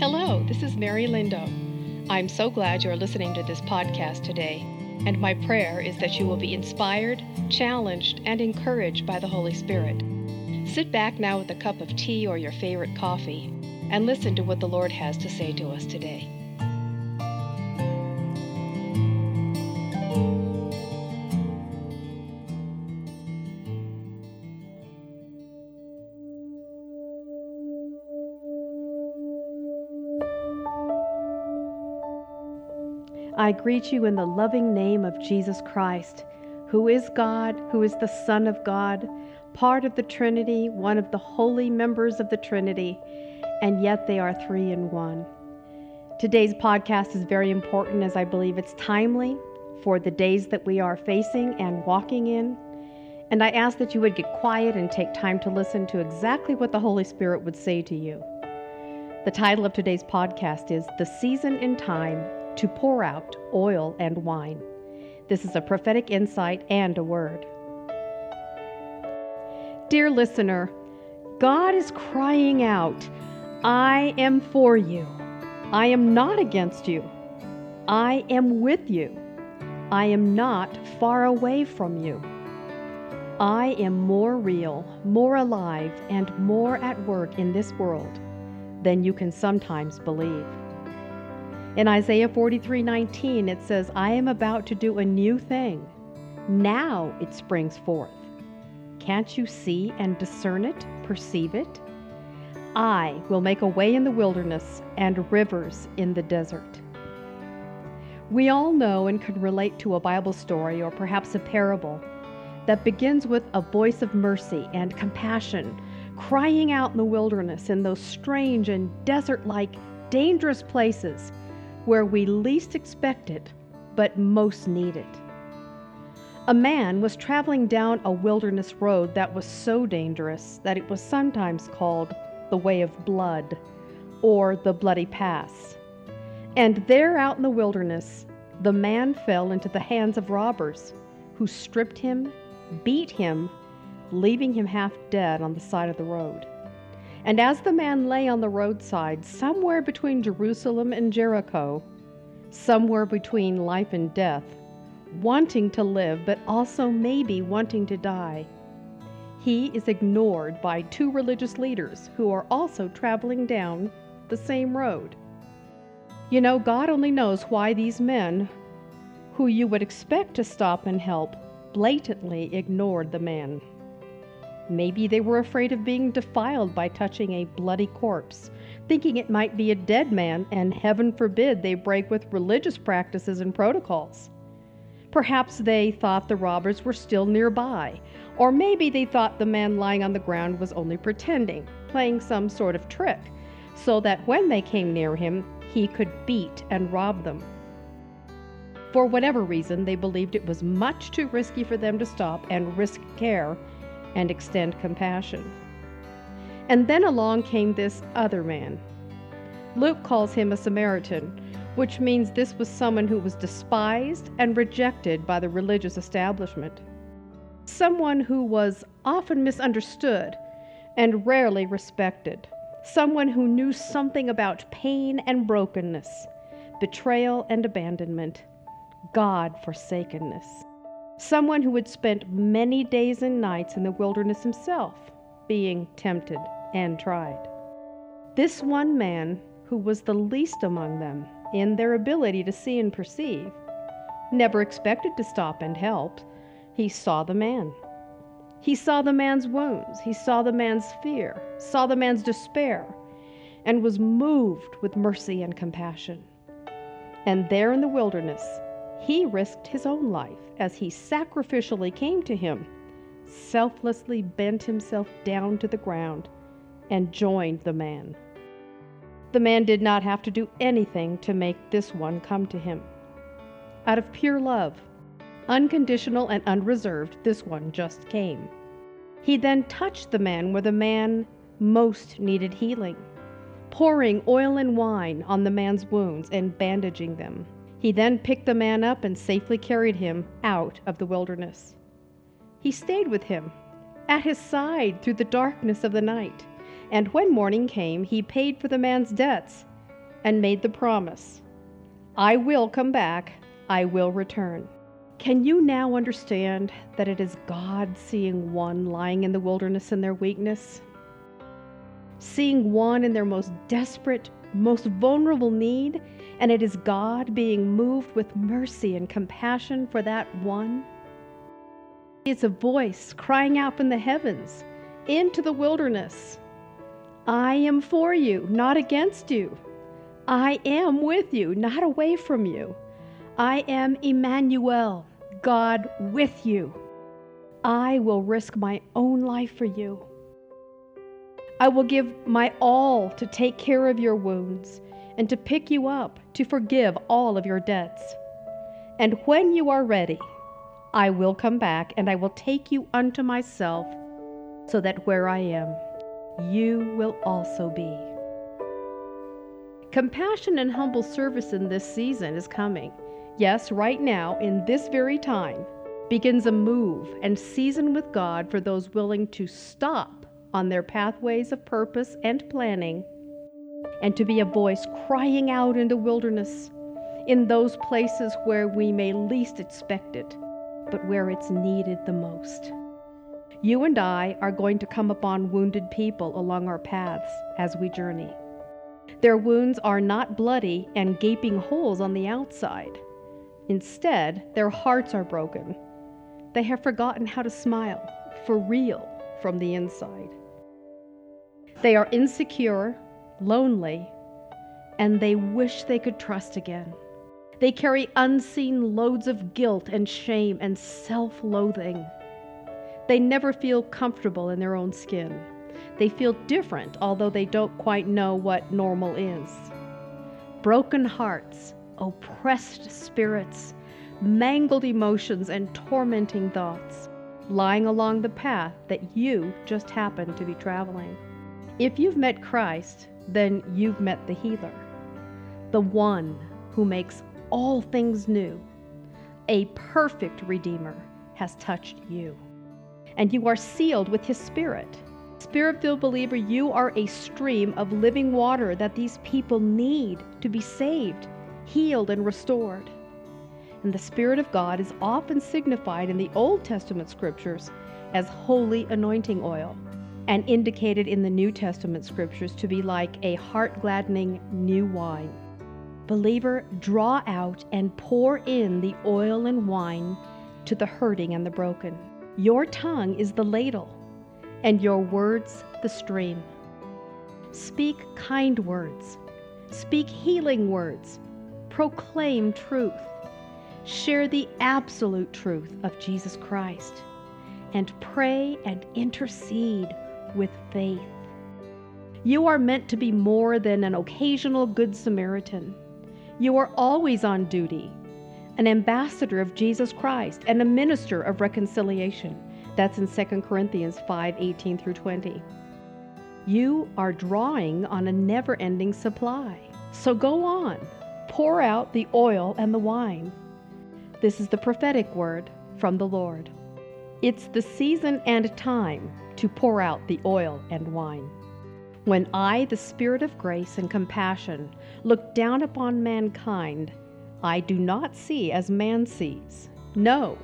Hello, this is Mary Lindo. I'm so glad you're listening to this podcast today, and my prayer is that you will be inspired, challenged, and encouraged by the Holy Spirit. Sit back now with a cup of tea or your favorite coffee and listen to what the Lord has to say to us today. I greet you in the loving name of Jesus Christ, who is God, who is the Son of God, part of the Trinity, one of the holy members of the Trinity, and yet they are three in one. Today's podcast is very important as I believe it's timely for the days that we are facing and walking in. And I ask that you would get quiet and take time to listen to exactly what the Holy Spirit would say to you. The title of today's podcast is The Season in Time to pour out oil and wine. This is a prophetic insight and a word. Dear listener, God is crying out, I am for you. I am not against you. I am with you. I am not far away from you. I am more real, more alive, and more at work in this world than you can sometimes believe. In Isaiah 43:19 it says, "I am about to do a new thing. Now it springs forth. Can't you see and discern it, perceive it? I will make a way in the wilderness and rivers in the desert." We all know and can relate to a Bible story or perhaps a parable that begins with a voice of mercy and compassion crying out in the wilderness in those strange and desert like dangerous places where we least expect it, but most need it. A man was traveling down a wilderness road that was so dangerous that it was sometimes called the Way of Blood or the Bloody Pass. And there out in the wilderness, the man fell into the hands of robbers who stripped him, beat him, leaving him half dead on the side of the road. And as the man lay on the roadside, somewhere between Jerusalem and Jericho, somewhere between life and death, wanting to live, but also maybe wanting to die, he is ignored by two religious leaders who are also traveling down the same road. You know, God only knows why these men, who you would expect to stop and help, blatantly ignored the man. Maybe they were afraid of being defiled by touching a bloody corpse, thinking it might be a dead man, and heaven forbid they break with religious practices and protocols. Perhaps they thought the robbers were still nearby, or maybe they thought the man lying on the ground was only pretending, playing some sort of trick, so that when they came near him, he could beat and rob them. For whatever reason, they believed it was much too risky for them to stop and risk care and extend compassion. And then along came this other man. Luke calls him a Samaritan, which means this was someone who was despised and rejected by the religious establishment. Someone who was often misunderstood and rarely respected. Someone who knew something about pain and brokenness, betrayal and abandonment, God forsakenness someone who had spent many days and nights in the wilderness himself, being tempted and tried. This one man, who was the least among them in their ability to see and perceive, never expected to stop and help. He saw the man. He saw the man's wounds, he saw the man's fear, saw the man's despair, and was moved with mercy and compassion. And there in the wilderness, he risked his own life as he sacrificially came to him, selflessly bent himself down to the ground, and joined the man. The man did not have to do anything to make this one come to him. Out of pure love, unconditional and unreserved, this one just came. He then touched the man where the man most needed healing, pouring oil and wine on the man's wounds and bandaging them. He then picked the man up and safely carried him out of the wilderness. He stayed with him, at his side through the darkness of the night, and when morning came, he paid for the man's debts and made the promise I will come back, I will return. Can you now understand that it is God seeing one lying in the wilderness in their weakness? Seeing one in their most desperate, most vulnerable need, and it is God being moved with mercy and compassion for that one? It's a voice crying out from the heavens into the wilderness I am for you, not against you. I am with you, not away from you. I am Emmanuel, God with you. I will risk my own life for you. I will give my all to take care of your wounds and to pick you up, to forgive all of your debts. And when you are ready, I will come back and I will take you unto myself, so that where I am, you will also be. Compassion and humble service in this season is coming. Yes, right now, in this very time, begins a move and season with God for those willing to stop on their pathways of purpose and planning and to be a voice crying out in the wilderness in those places where we may least expect it, but where it's needed the most. You and I are going to come upon wounded people along our paths as we journey. Their wounds are not bloody and gaping holes on the outside. Instead, their hearts are broken. They have forgotten how to smile for real from the inside. They are insecure, lonely, and they wish they could trust again. They carry unseen loads of guilt and shame and self loathing. They never feel comfortable in their own skin. They feel different, although they don't quite know what normal is. Broken hearts, oppressed spirits, mangled emotions, and tormenting thoughts lying along the path that you just happen to be traveling. If you've met Christ, then you've met the healer, the one who makes all things new. A perfect Redeemer has touched you and you are sealed with His Spirit. Spirit filled believer, you are a stream of living water that these people need to be saved, healed, and restored. And the Spirit of God is often signified in the Old Testament scriptures as holy anointing oil, and indicated in the New Testament scriptures to be like a heart gladdening new wine. Believer, draw out and pour in the oil and wine to the hurting and the broken. Your tongue is the ladle, and your words the stream. Speak kind words, speak healing words, proclaim truth, share the absolute truth of Jesus Christ, and pray and intercede with faith. You are meant to be more than an occasional Good Samaritan. You are always on duty an ambassador of Jesus Christ and a minister of reconciliation. That's in 2 Corinthians 5 18 through 20. You are drawing on a never ending supply. So go on, pour out the oil and the wine. This is the prophetic word from the Lord. It's the season and time to pour out the oil and wine. When I, the Spirit of grace and compassion, look down upon mankind, I do not see as man sees. No,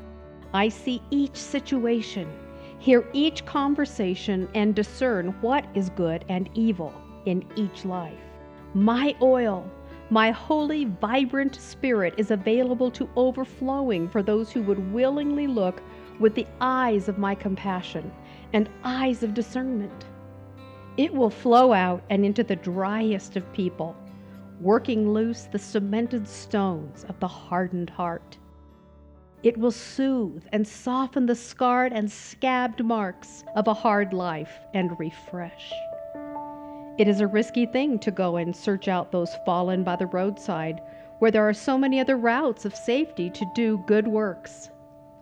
I see each situation, hear each conversation, and discern what is good and evil in each life. My oil, my holy, vibrant spirit is available to overflowing for those who would willingly look with the eyes of my compassion and eyes of discernment. It will flow out and into the driest of people working loose the cemented stones of the hardened heart. It will soothe and soften the scarred and scabbed marks of a hard life and refresh. It is a risky thing to go and search out those fallen by the roadside where there are so many other routes of safety to do good works.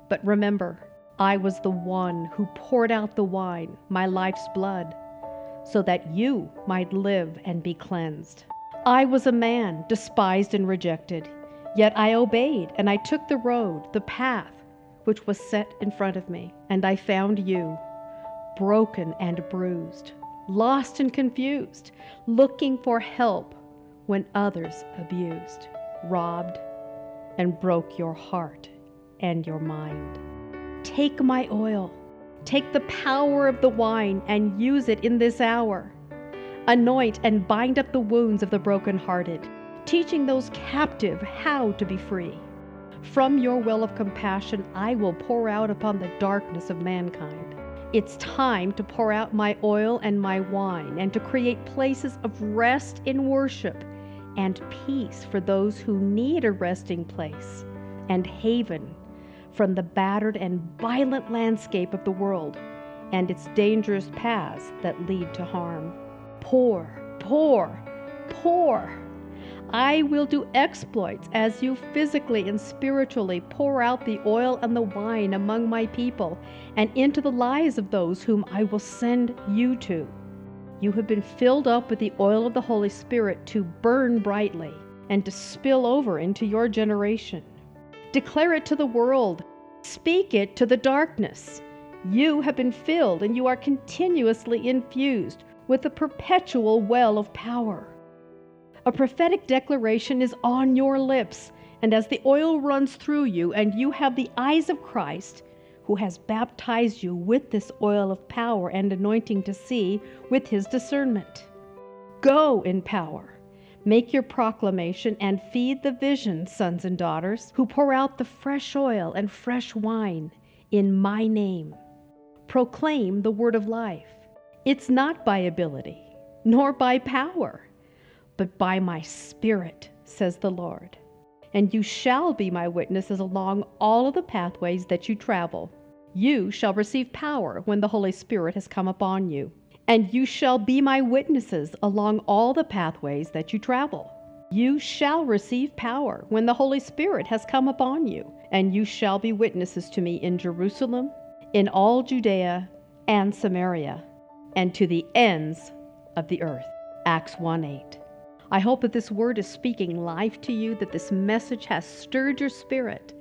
But remember, I was the one who poured out the wine, my life's blood, so that you might live and be cleansed. I was a man, despised and rejected, yet I obeyed, and I took the road, the path, which was set in front of me, and I found you, broken and bruised, lost and confused, looking for help when others abused, robbed, and broke your heart and your mind. Take my oil, take the power of the wine, and use it in this hour. Anoint and bind up the wounds of the brokenhearted, teaching those captive how to be free. From your well of compassion, I will pour out upon the darkness of mankind. It's time to pour out my oil and my wine and to create places of rest in worship and peace for those who need a resting place and haven from the battered and violent landscape of the world and its dangerous paths that lead to harm. Pour, pour, pour. I will do exploits as you physically and spiritually pour out the oil and the wine among my people and into the lives of those whom I will send you to. You have been filled up with the oil of the Holy Spirit to burn brightly and to spill over into your generation. Declare it to the world, speak it to the darkness. You have been filled and you are continuously infused with the perpetual well of power. A prophetic declaration is on your lips, and as the oil runs through you, and you have the eyes of Christ, who has baptized you with this oil of power and anointing to see with his discernment. Go in power. Make your proclamation and feed the vision, sons and daughters, who pour out the fresh oil and fresh wine in my name. Proclaim the word of life. It's not by ability, nor by power but by my Spirit, says the Lord. And you shall be my witnesses along all of the pathways that you travel. You shall receive power when the Holy Spirit has come upon you. And you shall be my witnesses along all the pathways that you travel. You shall receive power when the Holy Spirit has come upon you. And you shall be witnesses to me in Jerusalem, in all Judea and Samaria, and to the ends of the earth. Acts 1 8. I hope that this word is speaking life to you, that this message has stirred your spirit.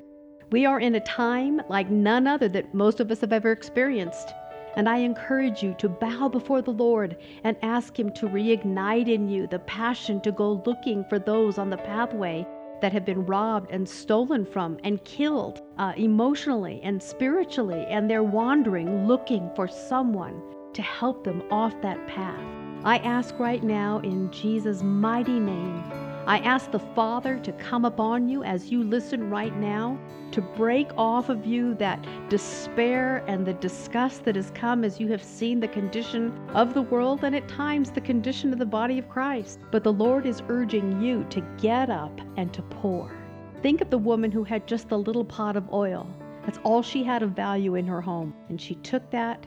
We are in a time like none other that most of us have ever experienced. And I encourage you to bow before the Lord and ask Him to reignite in you the passion to go looking for those on the pathway that have been robbed and stolen from and killed uh, emotionally and spiritually, and they're wandering looking for someone to help them off that path. I ask right now in Jesus' mighty name, I ask the Father to come upon you as you listen right now, to break off of you that despair and the disgust that has come as you have seen the condition of the world and at times the condition of the body of Christ. But the Lord is urging you to get up and to pour. Think of the woman who had just the little pot of oil. That's all she had of value in her home. And she took that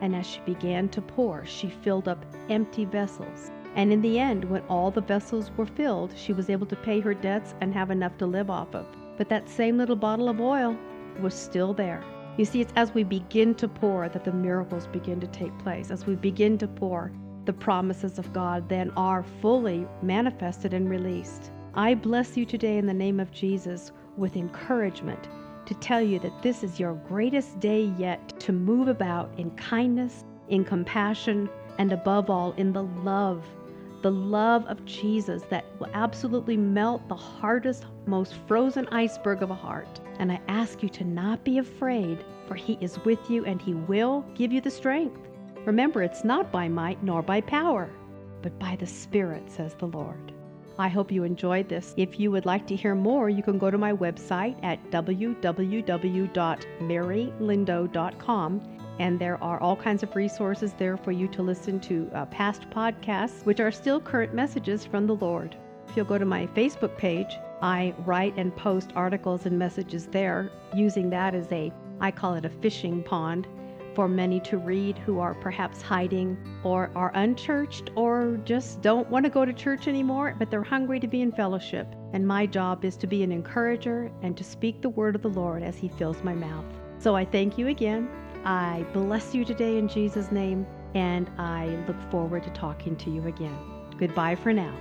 and as she began to pour, she filled up empty vessels. And in the end, when all the vessels were filled, she was able to pay her debts and have enough to live off of. But that same little bottle of oil was still there. You see, it's as we begin to pour that the miracles begin to take place. As we begin to pour, the promises of God then are fully manifested and released. I bless you today in the name of Jesus with encouragement to tell you that this is your greatest day yet to move about in kindness, in compassion, and above all, in the love, the love of Jesus that will absolutely melt the hardest, most frozen iceberg of a heart. And I ask you to not be afraid, for He is with you and He will give you the strength. Remember, it's not by might nor by power, but by the Spirit, says the Lord. I hope you enjoyed this. If you would like to hear more, you can go to my website at www.marylindo.com. And there are all kinds of resources there for you to listen to uh, past podcasts, which are still current messages from the Lord. If you'll go to my Facebook page, I write and post articles and messages there using that as a, I call it a fishing pond for many to read who are perhaps hiding or are unchurched or just don't want to go to church anymore, but they're hungry to be in fellowship. And my job is to be an encourager and to speak the word of the Lord as He fills my mouth. So I thank you again. I bless you today in Jesus' name, and I look forward to talking to you again. Goodbye for now.